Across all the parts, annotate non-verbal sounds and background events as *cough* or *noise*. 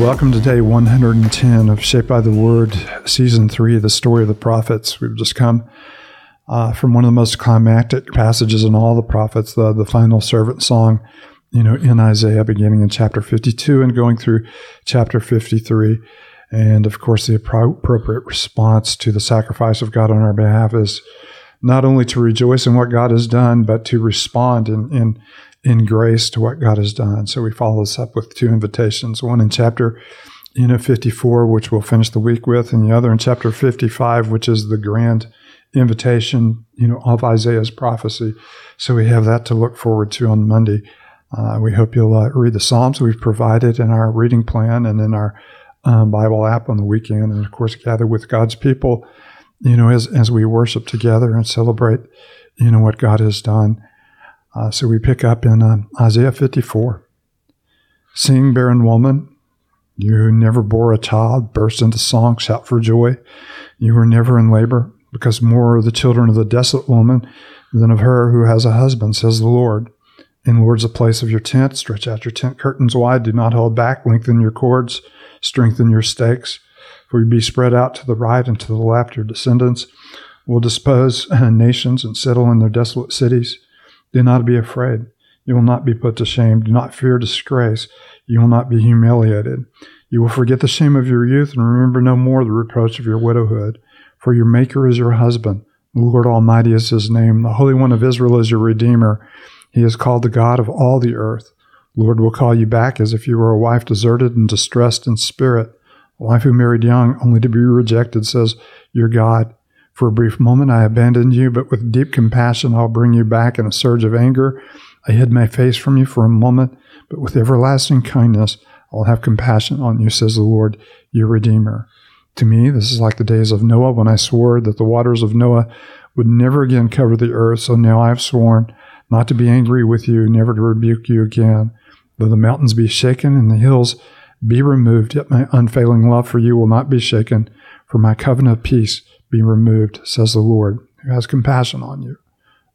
welcome to day 110 of Shaped by the Word, season three, the story of the prophets. We've just come uh, from one of the most climactic passages in all the prophets, the, the final servant song, you know, in Isaiah, beginning in chapter 52 and going through chapter 53. And of course, the appropriate response to the sacrifice of God on our behalf is not only to rejoice in what God has done, but to respond in, in in grace to what God has done. So we follow this up with two invitations, one in chapter you know 54, which we'll finish the week with, and the other in chapter 55, which is the grand invitation, you know, of Isaiah's prophecy. So we have that to look forward to on Monday. Uh, we hope you'll uh, read the Psalms we've provided in our reading plan and in our um, Bible app on the weekend, and of course, gather with God's people, you know, as as we worship together and celebrate, you know, what God has done. Uh, so we pick up in uh, Isaiah 54. Sing, barren woman, you who never bore a child, burst into song, shout for joy. You were never in labor, because more are the children of the desolate woman than of her who has a husband, says the Lord. Enlarge the place of your tent, stretch out your tent curtains wide, do not hold back, lengthen your cords, strengthen your stakes. For you be spread out to the right and to the left, your descendants will dispose *laughs* nations and settle in their desolate cities. Do not be afraid. You will not be put to shame. Do not fear disgrace. You will not be humiliated. You will forget the shame of your youth and remember no more the reproach of your widowhood. For your Maker is your husband. The Lord Almighty is his name. The Holy One of Israel is your Redeemer. He is called the God of all the earth. The Lord will call you back as if you were a wife deserted and distressed in spirit, a wife who married young only to be rejected, says your God. For a brief moment I abandoned you, but with deep compassion I'll bring you back in a surge of anger. I hid my face from you for a moment, but with everlasting kindness I'll have compassion on you, says the Lord, your Redeemer. To me, this is like the days of Noah when I swore that the waters of Noah would never again cover the earth. So now I have sworn not to be angry with you, never to rebuke you again. Though the mountains be shaken and the hills be removed, yet my unfailing love for you will not be shaken, for my covenant of peace be removed, says the Lord, who has compassion on you.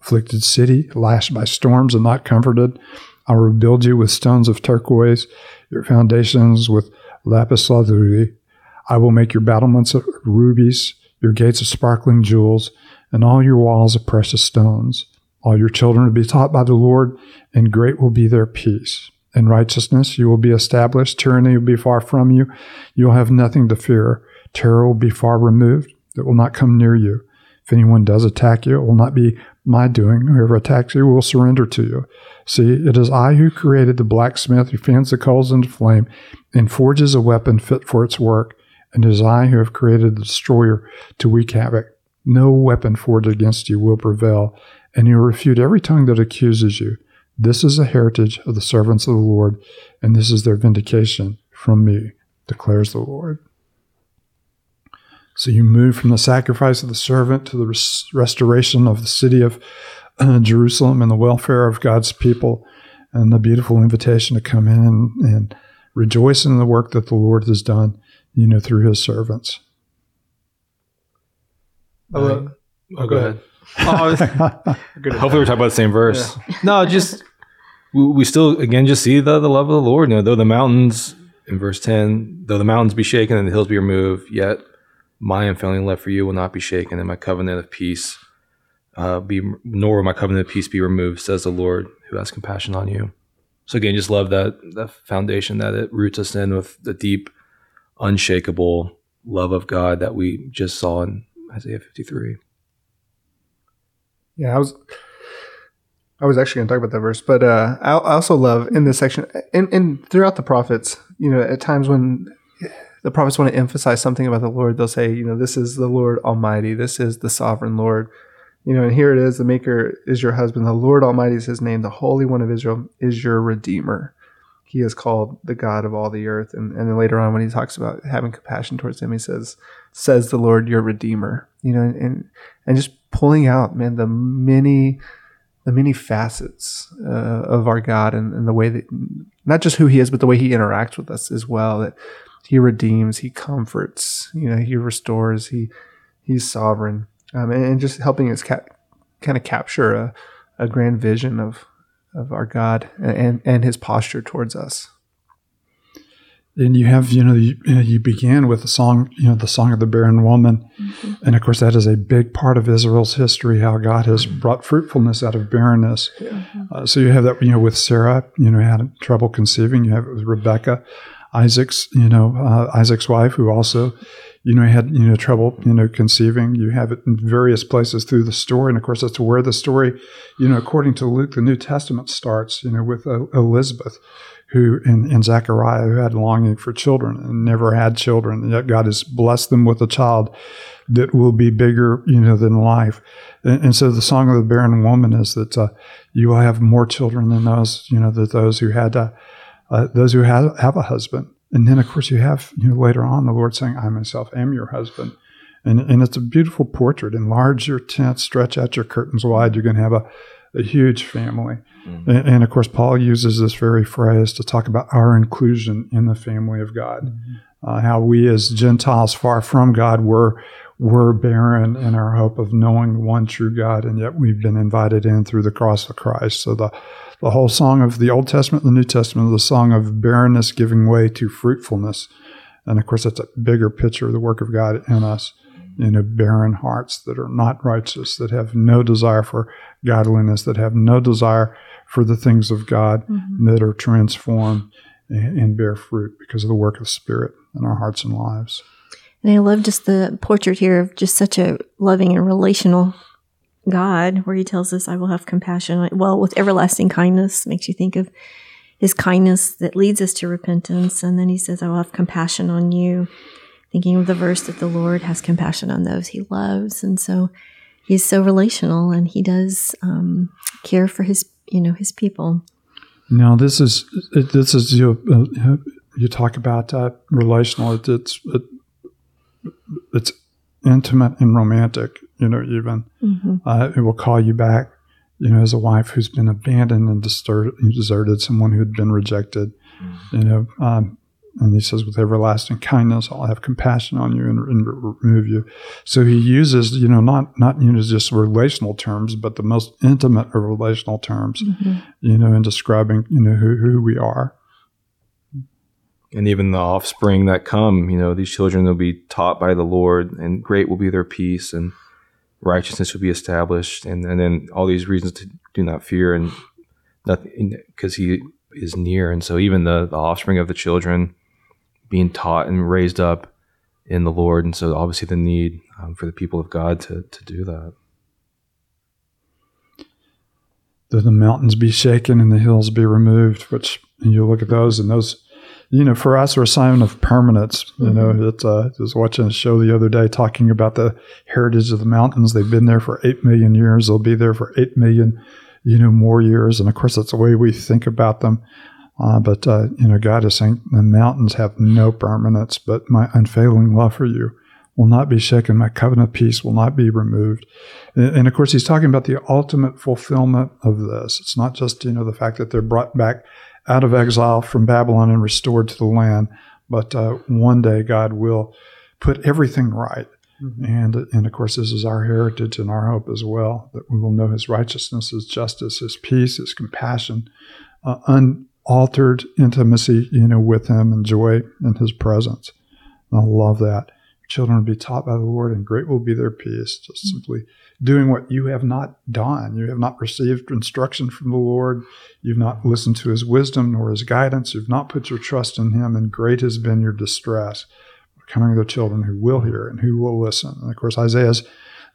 Afflicted city, lashed by storms and not comforted, I'll rebuild you with stones of turquoise, your foundations with lapis lazuli. I will make your battlements of rubies, your gates of sparkling jewels, and all your walls of precious stones. All your children will be taught by the Lord, and great will be their peace. In righteousness you will be established. Tyranny will be far from you. You will have nothing to fear. Terror will be far removed. It will not come near you. If anyone does attack you, it will not be my doing. Whoever attacks you will surrender to you. See, it is I who created the blacksmith who fans the coals into flame and forges a weapon fit for its work. And it is I who have created the destroyer to wreak havoc. No weapon forged against you will prevail, and you will refute every tongue that accuses you. This is the heritage of the servants of the Lord, and this is their vindication from me, declares the Lord. So you move from the sacrifice of the servant to the res- restoration of the city of uh, Jerusalem and the welfare of God's people, and the beautiful invitation to come in and, and rejoice in the work that the Lord has done, you know, through His servants. Oh, oh go ahead. Oh, *laughs* Hopefully, we're talking about the same verse. Yeah. No, just *laughs* we, we, still again just see the the love of the Lord. You know, though the mountains in verse ten, though the mountains be shaken and the hills be removed, yet my unfailing love for you will not be shaken, and my covenant of peace uh, be nor will my covenant of peace be removed, says the Lord, who has compassion on you. So again, just love that that foundation that it roots us in with the deep, unshakable love of God that we just saw in Isaiah 53. Yeah, I was I was actually going to talk about that verse, but uh, I, also love in this section and, and throughout the prophets, you know, at times when the prophets want to emphasize something about the Lord, they'll say, you know, this is the Lord Almighty, this is the sovereign Lord. You know, and here it is the Maker is your husband, the Lord Almighty is his name, the Holy One of Israel is your Redeemer. He is called the God of all the earth. And, and then later on, when he talks about having compassion towards him, he says, says the Lord, your Redeemer. You know, and, and just pulling out, man, the many the many facets uh, of our God and, and, the way that not just who He is, but the way He interacts with us as well. That he redeems, he comforts, you know, he restores, he he's sovereign, um, and, and, just helping us ca- kind of capture a, a grand vision of of our God and and his posture towards us. and you have you know you, you begin with the song you know the song of the barren woman mm-hmm. and of course that is a big part of israel's history how god has brought fruitfulness out of barrenness yeah. uh, so you have that you know with sarah you know had trouble conceiving you have it with rebecca isaac's you know uh, isaac's wife who also you know had you know trouble you know conceiving you have it in various places through the story and of course that's where the story you know according to luke the new testament starts you know with uh, elizabeth who and, and Zechariah who had longing for children and never had children, and yet God has blessed them with a child that will be bigger, you know, than life. And, and so the song of the barren woman is that uh, you will have more children than those, you know, that those who had uh, uh, those who have, have a husband. And then, of course, you have you know later on the Lord saying, "I myself am your husband." And, and it's a beautiful portrait. Enlarge your tent, stretch out your curtains wide. You're going to have a, a huge family. Mm-hmm. And, and, of course, Paul uses this very phrase to talk about our inclusion in the family of God. Mm-hmm. Uh, how we, as Gentiles far from God, were were barren in our hope of knowing one true God, and yet we've been invited in through the cross of Christ. So the the whole song of the Old Testament and the New Testament, the song of barrenness giving way to fruitfulness, and of course, that's a bigger picture of the work of God in us you know, barren hearts that are not righteous, that have no desire for godliness, that have no desire for the things of God, mm-hmm. that are transformed and, and, bear fruit because of the work of the Spirit in our hearts and lives. And I love just the portrait here of just such a loving and relational God, where He tells us, "I will have compassion." Well, with everlasting kindness, makes you think of His kindness that leads us to repentance, and then He says, "I will have compassion on you." thinking of the verse that the Lord has compassion on those he loves. And so he's so relational and he does um, care for his, you know, his people. Now, this is, this is, you, uh, you talk about uh, relational, it, it's, it, it's intimate and romantic, you know, even. Mm-hmm. Uh, it will call you back, you know, as a wife who's been abandoned and deserted, deserted someone who had been rejected. Mm-hmm. You know, um, and he says, with everlasting kindness, I'll have compassion on you and, and, remove you. So he uses, you know, not, not, you know, just relational terms, but the most intimate of relational terms, mm-hmm. you know, in describing, you know, who, who we are. And even the offspring that come, you know, these children will be taught by the Lord and great will be their peace and righteousness will be established. And, and then all these reasons to do not fear and nothing because he is near. And so even the, the offspring of the children, being taught and raised up in the Lord. And so, obviously, the need um, for the people of God to, to do that. Though the mountains be shaken and the hills be removed, which and you look at those and those, you know, for us are a sign of permanence. You know, mm-hmm. it's uh, I was watching a show the other day talking about the heritage of the mountains. They've been there for eight million years. They'll be there for eight million, you know, more years. And of course, that's the way we think about them. Uh, but, uh, you know, God is saying the mountains have no permanence, but my unfailing love for you will not be shaken. My covenant peace will not be removed. And, and, of course, he's talking about the ultimate fulfillment of this. It's not just, you know, the fact that they're brought back out of exile from Babylon and restored to the land, but uh, one day God will put everything right. Mm-hmm. And, and of course, this is our heritage and our hope as well that we will know his righteousness, his justice, his peace, his compassion, uh, un, altered intimacy, you know, with him and joy in his presence. And I love that. Children will be taught by the Lord, and great will be their peace. Just mm-hmm. simply doing what you have not done. You have not received instruction from the Lord. You've not listened to his wisdom nor his guidance. You've not put your trust in him, and great has been your distress. Coming the children who will hear and who will listen. And of course, Isaiah's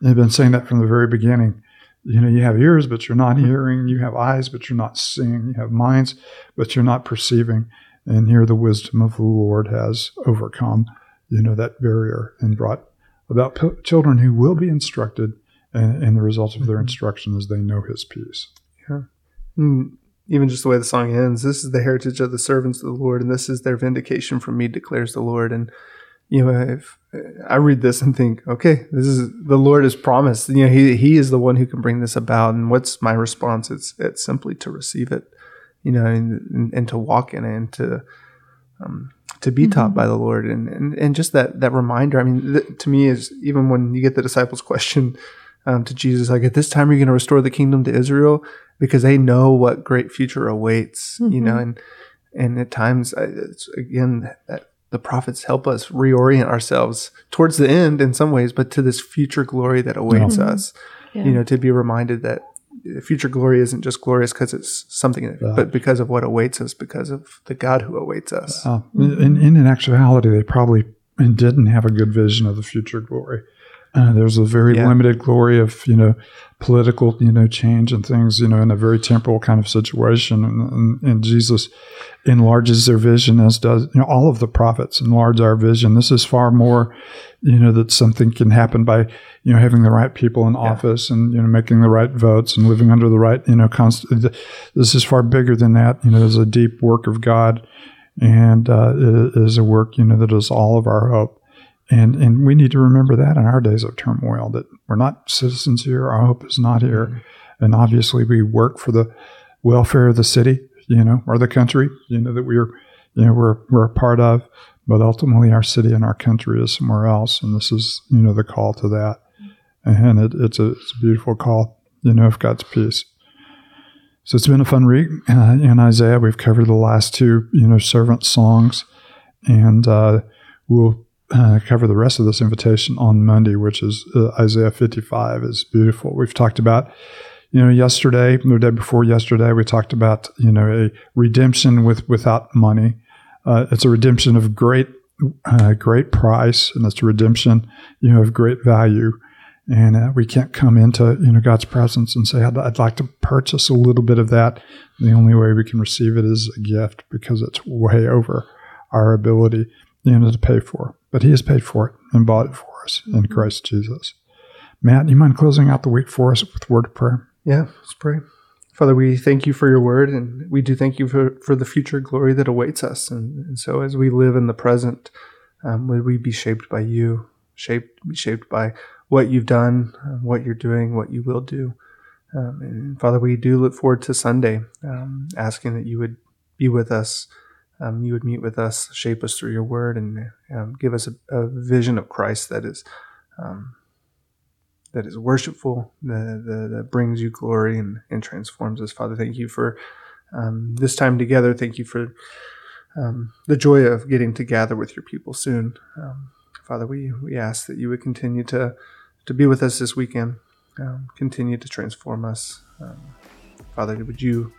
been saying that from the very beginning you know, you have ears, but you're not hearing. You have eyes, but you're not seeing. You have minds, but you're not perceiving. And here the wisdom of the Lord has overcome, you know, that barrier and brought about p- children who will be instructed. And, and the result of their mm-hmm. instruction is they know his peace. Yeah. Mm, even just the way the song ends, this is the heritage of the servants of the Lord, and this is their vindication from me, declares the Lord. And you know, if I read this and think, okay, this is the Lord has promised. You know, He He is the one who can bring this about. And what's my response? It's it's simply to receive it, you know, and and, and to walk in it and to um, to be mm-hmm. taught by the Lord, and, and and just that that reminder. I mean, th- to me is even when you get the disciples' question um, to Jesus, like, at this time, you're you going to restore the kingdom to Israel? Because they know what great future awaits, mm-hmm. you know, and and at times, it's, again, the prophets help us reorient ourselves towards the end in some ways, but to this future glory that awaits Mhm. us. Yeah. You know, to be reminded that future glory isn't just glorious because it's something, but because of what awaits us, because of the God who awaits us. Uh, in, in, in actuality, they probably didn't have a good vision of the future glory. Uh, there's a very Yeah. limited glory of you know political you know change and things you know in a very temporal kind of situation, and, and, and Jesus enlarges their vision as does you know all of the prophets enlarge our vision. This is far more you know that something can happen by you know having the right people in office and you know making the right votes and living under the right you know const- this is far bigger than that. You know, there's a deep work of God and uh, it is a work you know that is all of our hope and and we need to remember that in our days of turmoil that we're not citizens here. Our hope is not here. And obviously we work for the welfare of the city you know or the country you know that we're you know we're we're a part of. But ultimately our city and our country is somewhere else. And this is you know the call to that. And it, it's a it's a beautiful call you know of God's peace. So it's been a fun week uh, in Isaiah. We've covered the last two, you know, servant songs, and uh, we'll uh, cover the rest of this invitation on Monday, which is uh, Isaiah 55. is beautiful. We've talked about, you know, yesterday, the day before yesterday, we talked about, you know, a redemption with without money. Uh, it's a redemption of great, uh, great price, and it's a redemption, you know, of great value and uh, we can't come into you know God's presence and say I'd, I'd, like to purchase a little bit of that. The only way we can receive it is a gift because it's way over our ability you know to pay for. But He has paid for it and bought it for us in Christ Jesus. Matt, you mind closing out the week for us with a word of prayer? Yeah, let's pray. Father, we thank you for your word, and we do thank you for, for the future glory that awaits us. And, and so, as we live in the present, um, would we be shaped by you, shaped, be shaped by what you've done, uh, what you're doing, what you will do. Um, and Father, we do look forward to Sunday, um, asking that you would be with us, um, you would meet with us, shape us through your word, and um, give us a, a, vision of Christ that is um, that is worshipful, that, that, that, brings you glory and, and, transforms us. Father, thank you for um, this time together. Thank you for the joy of getting to gather with your people soon. Father, we, we ask that you would continue to, to be with us this weekend, um, continue to transform us. Um, Father, would you,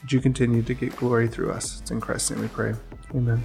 would you continue to get glory through us? It's in Christ's name we pray. Amen.